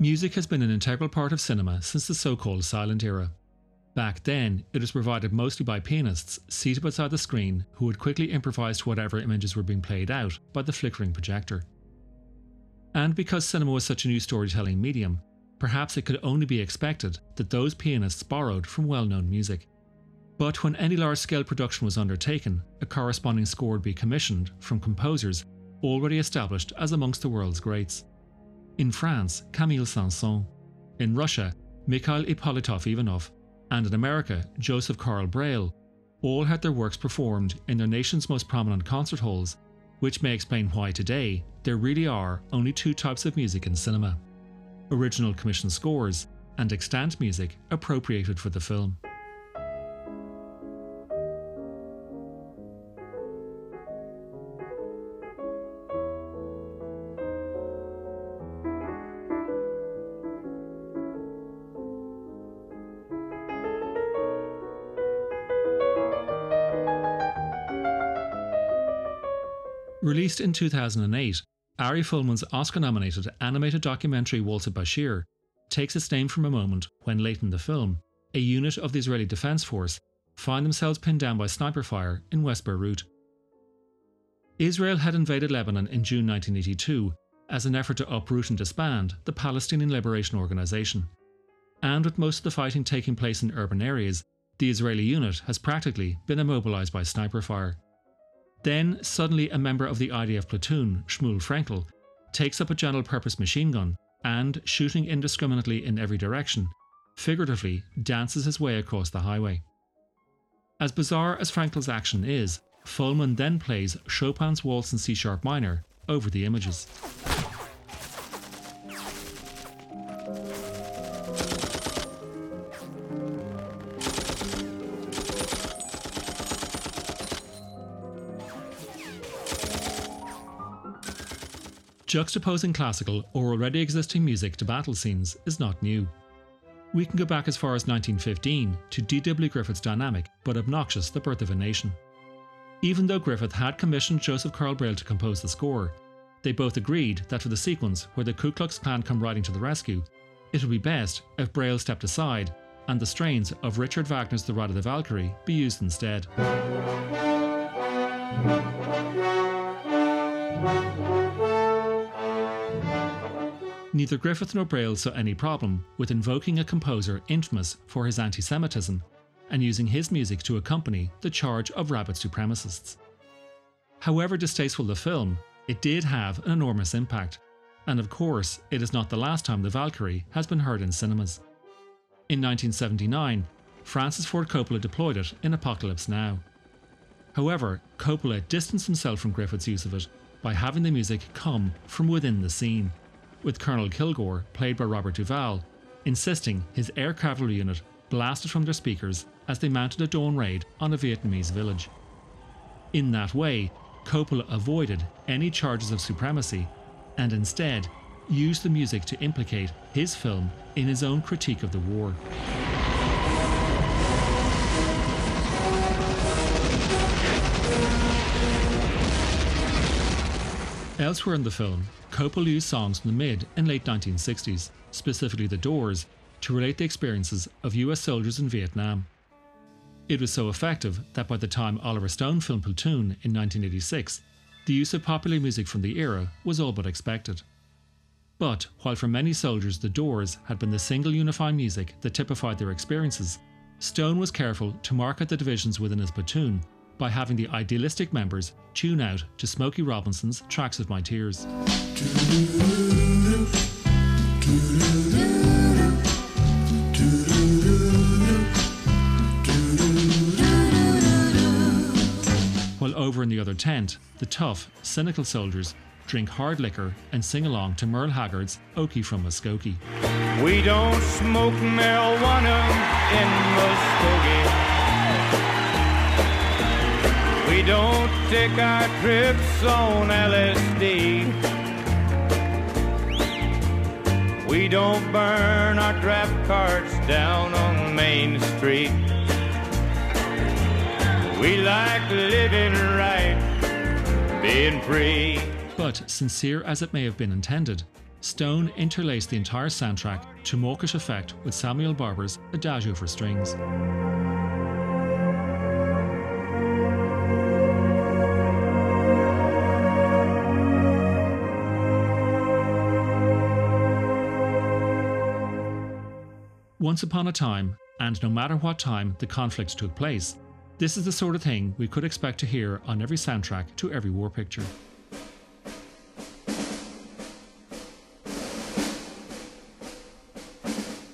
Music has been an integral part of cinema since the so called silent era. Back then, it was provided mostly by pianists seated beside the screen who would quickly improvise to whatever images were being played out by the flickering projector. And because cinema was such a new storytelling medium, perhaps it could only be expected that those pianists borrowed from well known music. But when any large scale production was undertaken, a corresponding score would be commissioned from composers already established as amongst the world's greats. In France, Camille Saint-Saëns. In Russia, Mikhail Ippolitov Ivanov. And in America, Joseph Carl Breil. All had their works performed in their nation's most prominent concert halls, which may explain why today there really are only two types of music in cinema original commissioned scores and extant music appropriated for the film. Released in 2008, Ari Folman's Oscar nominated animated documentary Waltz with Bashir takes its name from a moment when, late in the film, a unit of the Israeli Defense Force find themselves pinned down by sniper fire in West Beirut. Israel had invaded Lebanon in June 1982 as an effort to uproot and disband the Palestinian Liberation Organization. And with most of the fighting taking place in urban areas, the Israeli unit has practically been immobilized by sniper fire. Then, suddenly, a member of the IDF platoon, Shmuel Frankel, takes up a general purpose machine gun and, shooting indiscriminately in every direction, figuratively dances his way across the highway. As bizarre as Frankel's action is, Folman then plays Chopin's Waltz in C sharp minor over the images. Juxtaposing classical or already existing music to battle scenes is not new. We can go back as far as 1915 to D.W. Griffith's dynamic but obnoxious The Birth of a Nation. Even though Griffith had commissioned Joseph Carl Breil to compose the score, they both agreed that for the sequence where the Ku Klux Klan come riding to the rescue, it would be best if Breil stepped aside and the strains of Richard Wagner's The Ride of the Valkyrie be used instead. Neither Griffith nor Breil saw any problem with invoking a composer infamous for his anti Semitism and using his music to accompany the charge of rabid supremacists. However distasteful the film, it did have an enormous impact, and of course, it is not the last time the Valkyrie has been heard in cinemas. In 1979, Francis Ford Coppola deployed it in Apocalypse Now. However, Coppola distanced himself from Griffith's use of it by having the music come from within the scene with Colonel Kilgore, played by Robert Duvall, insisting his air cavalry unit blasted from their speakers as they mounted a dawn raid on a Vietnamese village. In that way, Coppola avoided any charges of supremacy and instead used the music to implicate his film in his own critique of the war. Elsewhere in the film, Coppola used songs from the mid and late 1960s, specifically The Doors, to relate the experiences of US soldiers in Vietnam. It was so effective that by the time Oliver Stone filmed Platoon in 1986, the use of popular music from the era was all but expected. But while for many soldiers The Doors had been the single unifying music that typified their experiences, Stone was careful to market the divisions within his platoon by having the idealistic members tune out to Smokey Robinson's Tracks of My Tears. While over in the other tent, the tough, cynical soldiers drink hard liquor and sing along to Merle Haggard's Okie from Muskogee. We don't smoke marijuana in Muskogee. We don't take our trips on LSD. We don't burn our draft cards down on Main Street. We like living right, being free. But sincere as it may have been intended, Stone interlaced the entire soundtrack to mawkish effect with Samuel Barber's Adagio for Strings. Once upon a time, and no matter what time the conflict took place, this is the sort of thing we could expect to hear on every soundtrack to every war picture.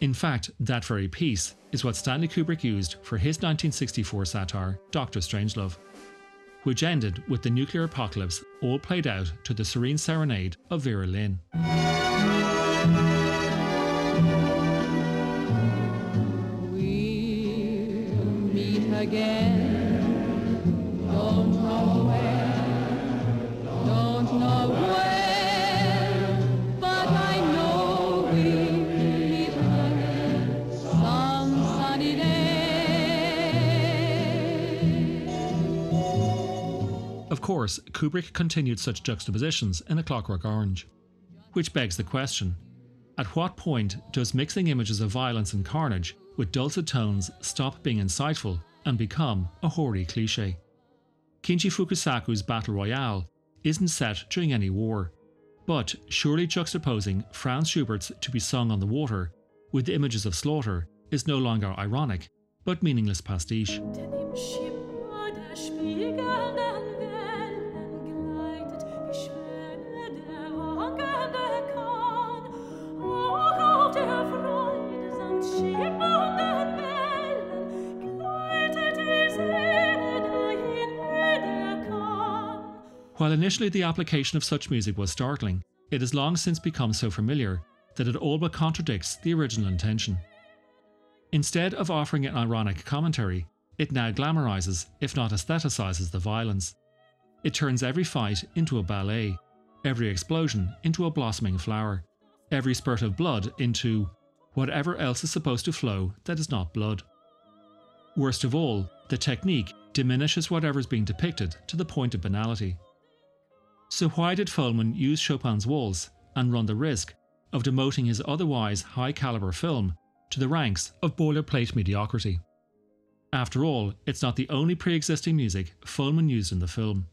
In fact, that very piece is what Stanley Kubrick used for his 1964 satire, Doctor Strangelove, which ended with the nuclear apocalypse all played out to the serene serenade of Vera Lynn. Of course, Kubrick continued such juxtapositions in A Clockwork Orange. Which begs the question at what point does mixing images of violence and carnage with dulcet tones stop being insightful and become a hoary cliche? Kinji Fukasaku's Battle Royale isn't set during any war, but surely juxtaposing Franz Schubert's To Be Sung on the Water with images of slaughter is no longer ironic, but meaningless pastiche. While initially the application of such music was startling, it has long since become so familiar that it all but contradicts the original intention. Instead of offering an ironic commentary, it now glamorizes, if not aestheticizes, the violence. It turns every fight into a ballet, every explosion into a blossoming flower, every spurt of blood into whatever else is supposed to flow that is not blood. Worst of all, the technique diminishes whatever is being depicted to the point of banality. So, why did Folman use Chopin's Waltz and run the risk of demoting his otherwise high caliber film to the ranks of boilerplate mediocrity? After all, it's not the only pre existing music Folman used in the film.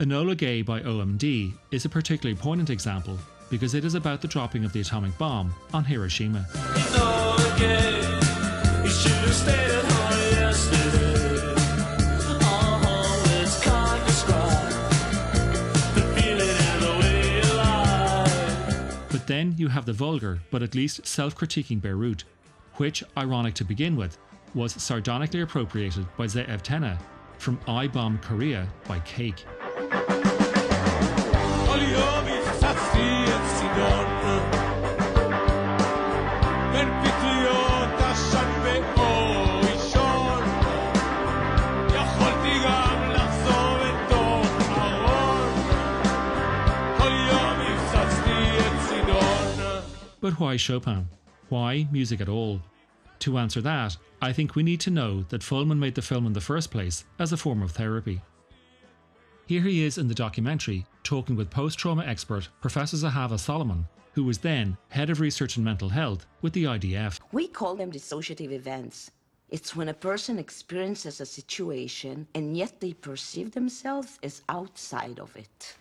Enola Gay by OMD is a particularly poignant example because it is about the dropping of the atomic bomb on Hiroshima. Then you have the vulgar, but at least self critiquing Beirut, which, ironic to begin with, was sardonically appropriated by Ze'ev Tene from I Bomb Korea by Cake. But why Chopin? Why music at all? To answer that, I think we need to know that Folman made the film in the first place as a form of therapy. Here he is in the documentary talking with post trauma expert Professor Zahava Solomon, who was then head of research in mental health with the IDF. We call them dissociative events. It's when a person experiences a situation and yet they perceive themselves as outside of it.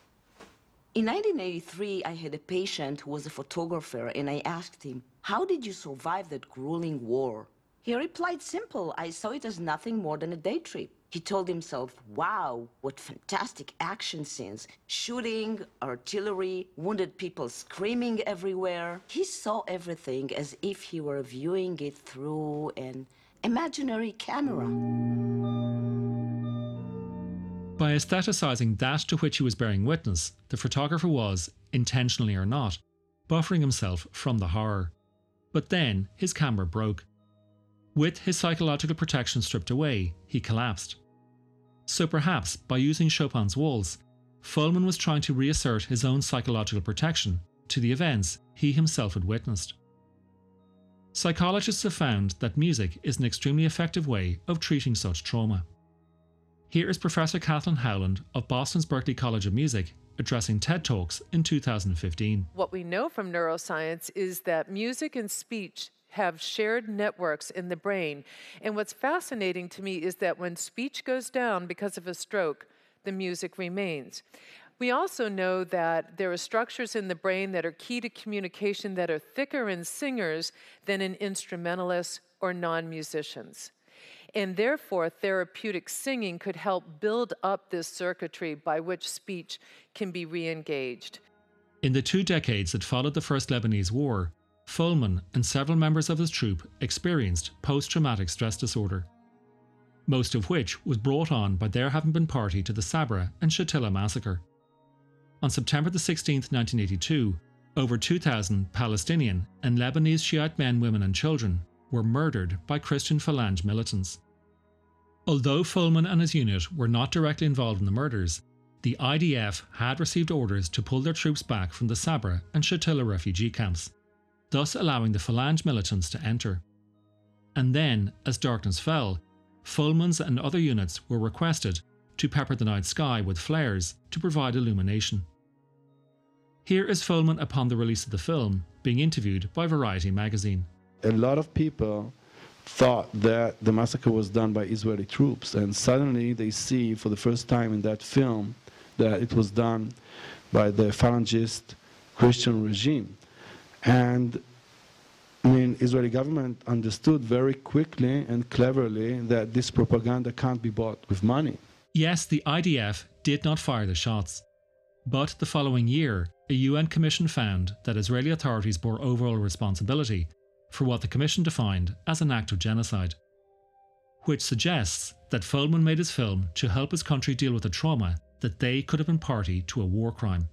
In 1983, I had a patient who was a photographer, and I asked him, How did you survive that grueling war? He replied, Simple, I saw it as nothing more than a day trip. He told himself, Wow, what fantastic action scenes! Shooting, artillery, wounded people screaming everywhere. He saw everything as if he were viewing it through an imaginary camera. By aestheticizing that to which he was bearing witness, the photographer was, intentionally or not, buffering himself from the horror. But then his camera broke. With his psychological protection stripped away, he collapsed. So perhaps by using Chopin's Waltz, Folman was trying to reassert his own psychological protection to the events he himself had witnessed. Psychologists have found that music is an extremely effective way of treating such trauma. Here is Professor Kathleen Howland of Boston's Berklee College of Music addressing TED Talks in 2015. What we know from neuroscience is that music and speech have shared networks in the brain. And what's fascinating to me is that when speech goes down because of a stroke, the music remains. We also know that there are structures in the brain that are key to communication that are thicker in singers than in instrumentalists or non musicians. And therefore, therapeutic singing could help build up this circuitry by which speech can be re engaged. In the two decades that followed the First Lebanese War, Folman and several members of his troop experienced post traumatic stress disorder, most of which was brought on by their having been party to the Sabra and Shatila massacre. On September 16, 1982, over 2,000 Palestinian and Lebanese Shiite men, women, and children were murdered by Christian Phalange militants. Although Folman and his unit were not directly involved in the murders, the IDF had received orders to pull their troops back from the Sabra and Shatila refugee camps thus allowing the Phalange militants to enter. And then, as darkness fell, Folman's and other units were requested to pepper the night sky with flares to provide illumination. Here is Folman upon the release of the film, being interviewed by Variety magazine. A lot of people thought that the massacre was done by Israeli troops, and suddenly they see for the first time in that film that it was done by the Phalangist Christian regime. And I mean, Israeli government understood very quickly and cleverly that this propaganda can't be bought with money. Yes, the IDF did not fire the shots. But the following year, a UN commission found that Israeli authorities bore overall responsibility for what the commission defined as an act of genocide. Which suggests that Folman made his film to help his country deal with the trauma that they could have been party to a war crime.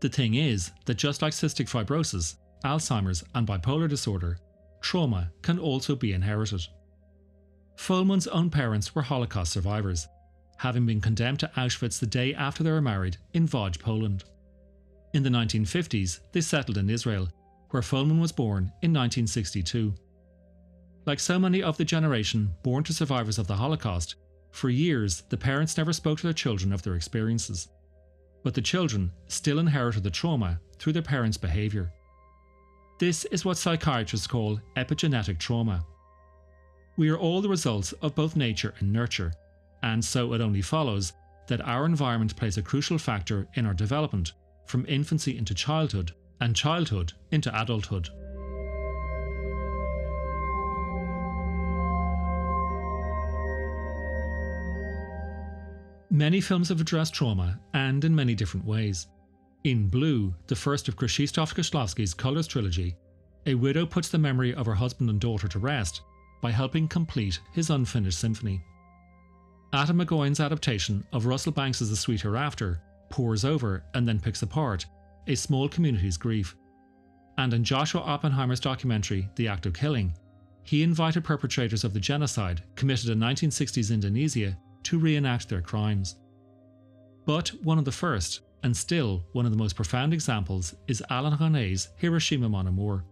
The thing is that just like cystic fibrosis, Alzheimer's, and bipolar disorder, trauma can also be inherited. Folman's own parents were Holocaust survivors, having been condemned to Auschwitz the day after they were married in Łódź, Poland. In the 1950s, they settled in Israel, where Folman was born in 1962. Like so many of the generation born to survivors of the Holocaust, for years the parents never spoke to their children of their experiences but the children still inherited the trauma through their parents' behaviour. This is what psychiatrists call epigenetic trauma. We are all the results of both nature and nurture, and so it only follows that our environment plays a crucial factor in our development from infancy into childhood and childhood into adulthood. Many films have addressed trauma, and in many different ways. In Blue, the first of Krzysztof Kieślowski's Colours trilogy, a widow puts the memory of her husband and daughter to rest by helping complete his unfinished symphony. Atom Egoyan's adaptation of Russell Banks's The Sweet Hereafter pours over and then picks apart a small community's grief. And in Joshua Oppenheimer's documentary The Act of Killing, he invited perpetrators of the genocide committed in 1960s Indonesia to reenact their crimes. But one of the first, and still one of the most profound examples, is Alain Resnais's Hiroshima Mon Amour.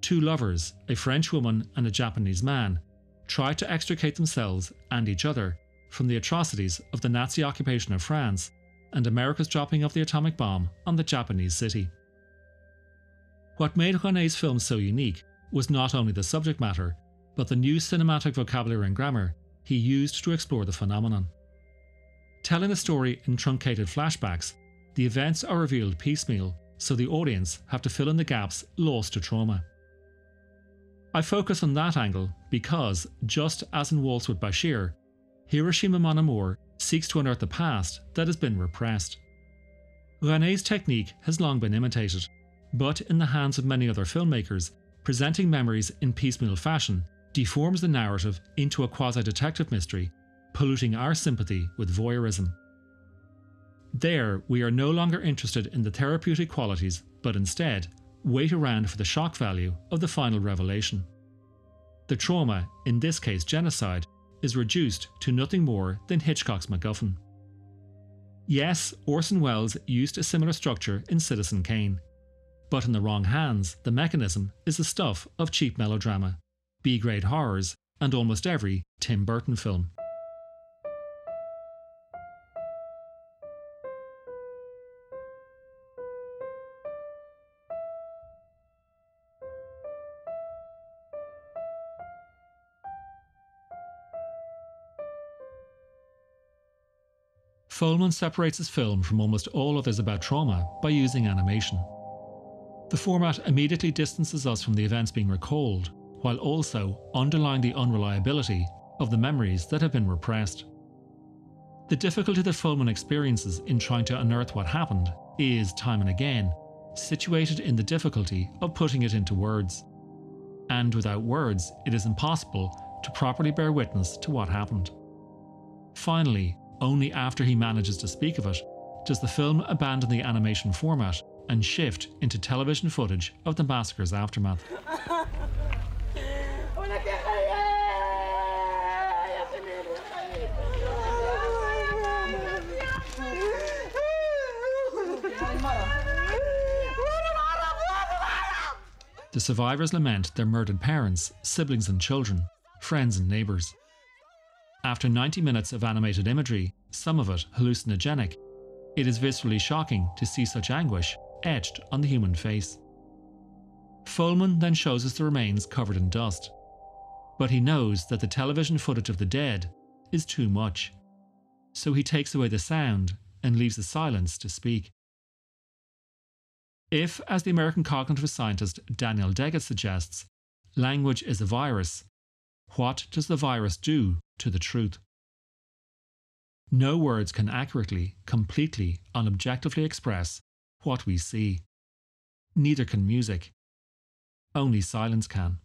Two lovers, a French woman and a Japanese man, tried to extricate themselves and each other from the atrocities of the Nazi occupation of France and America's dropping of the atomic bomb on the Japanese city. What made Resnais's film so unique was not only the subject matter, but the new cinematic vocabulary and grammar he used to explore the phenomenon. Telling the story in truncated flashbacks, the events are revealed piecemeal, so the audience have to fill in the gaps lost to trauma. I focus on that angle because, just as in Waltz with Bashir, Hiroshima Mon Amour seeks to unearth the past that has been repressed. Resnais's technique has long been imitated, but in the hands of many other filmmakers, presenting memories in piecemeal fashion deforms the narrative into a quasi detective mystery, polluting our sympathy with voyeurism. There, we are no longer interested in the therapeutic qualities, but instead wait around for the shock value of the final revelation. The trauma, in this case genocide, is reduced to nothing more than Hitchcock's MacGuffin. Yes, Orson Welles used a similar structure in Citizen Kane, but in the wrong hands, the mechanism is the stuff of cheap melodrama. B grade horrors, and almost every Tim Burton film. Folman separates his film from almost all others about trauma by using animation. The format immediately distances us from the events being recalled, while also underlying the unreliability of the memories that have been repressed. The difficulty that Folman experiences in trying to unearth what happened is, time and again, situated in the difficulty of putting it into words. And without words, it is impossible to properly bear witness to what happened. Finally, only after he manages to speak of it does the film abandon the animation format and shift into television footage of the massacre's aftermath. The survivors lament their murdered parents, siblings, and children, friends, and neighbours. After 90 minutes of animated imagery, some of it hallucinogenic, it is viscerally shocking to see such anguish etched on the human face. Folman then shows us the remains covered in dust. But he knows that the television footage of the dead is too much. So he takes away the sound and leaves the silence to speak. If, as the American cognitive scientist Daniel Dennett suggests, language is a virus, what does the virus do to the truth? No words can accurately, completely, and objectively express what we see. Neither can music. Only silence can.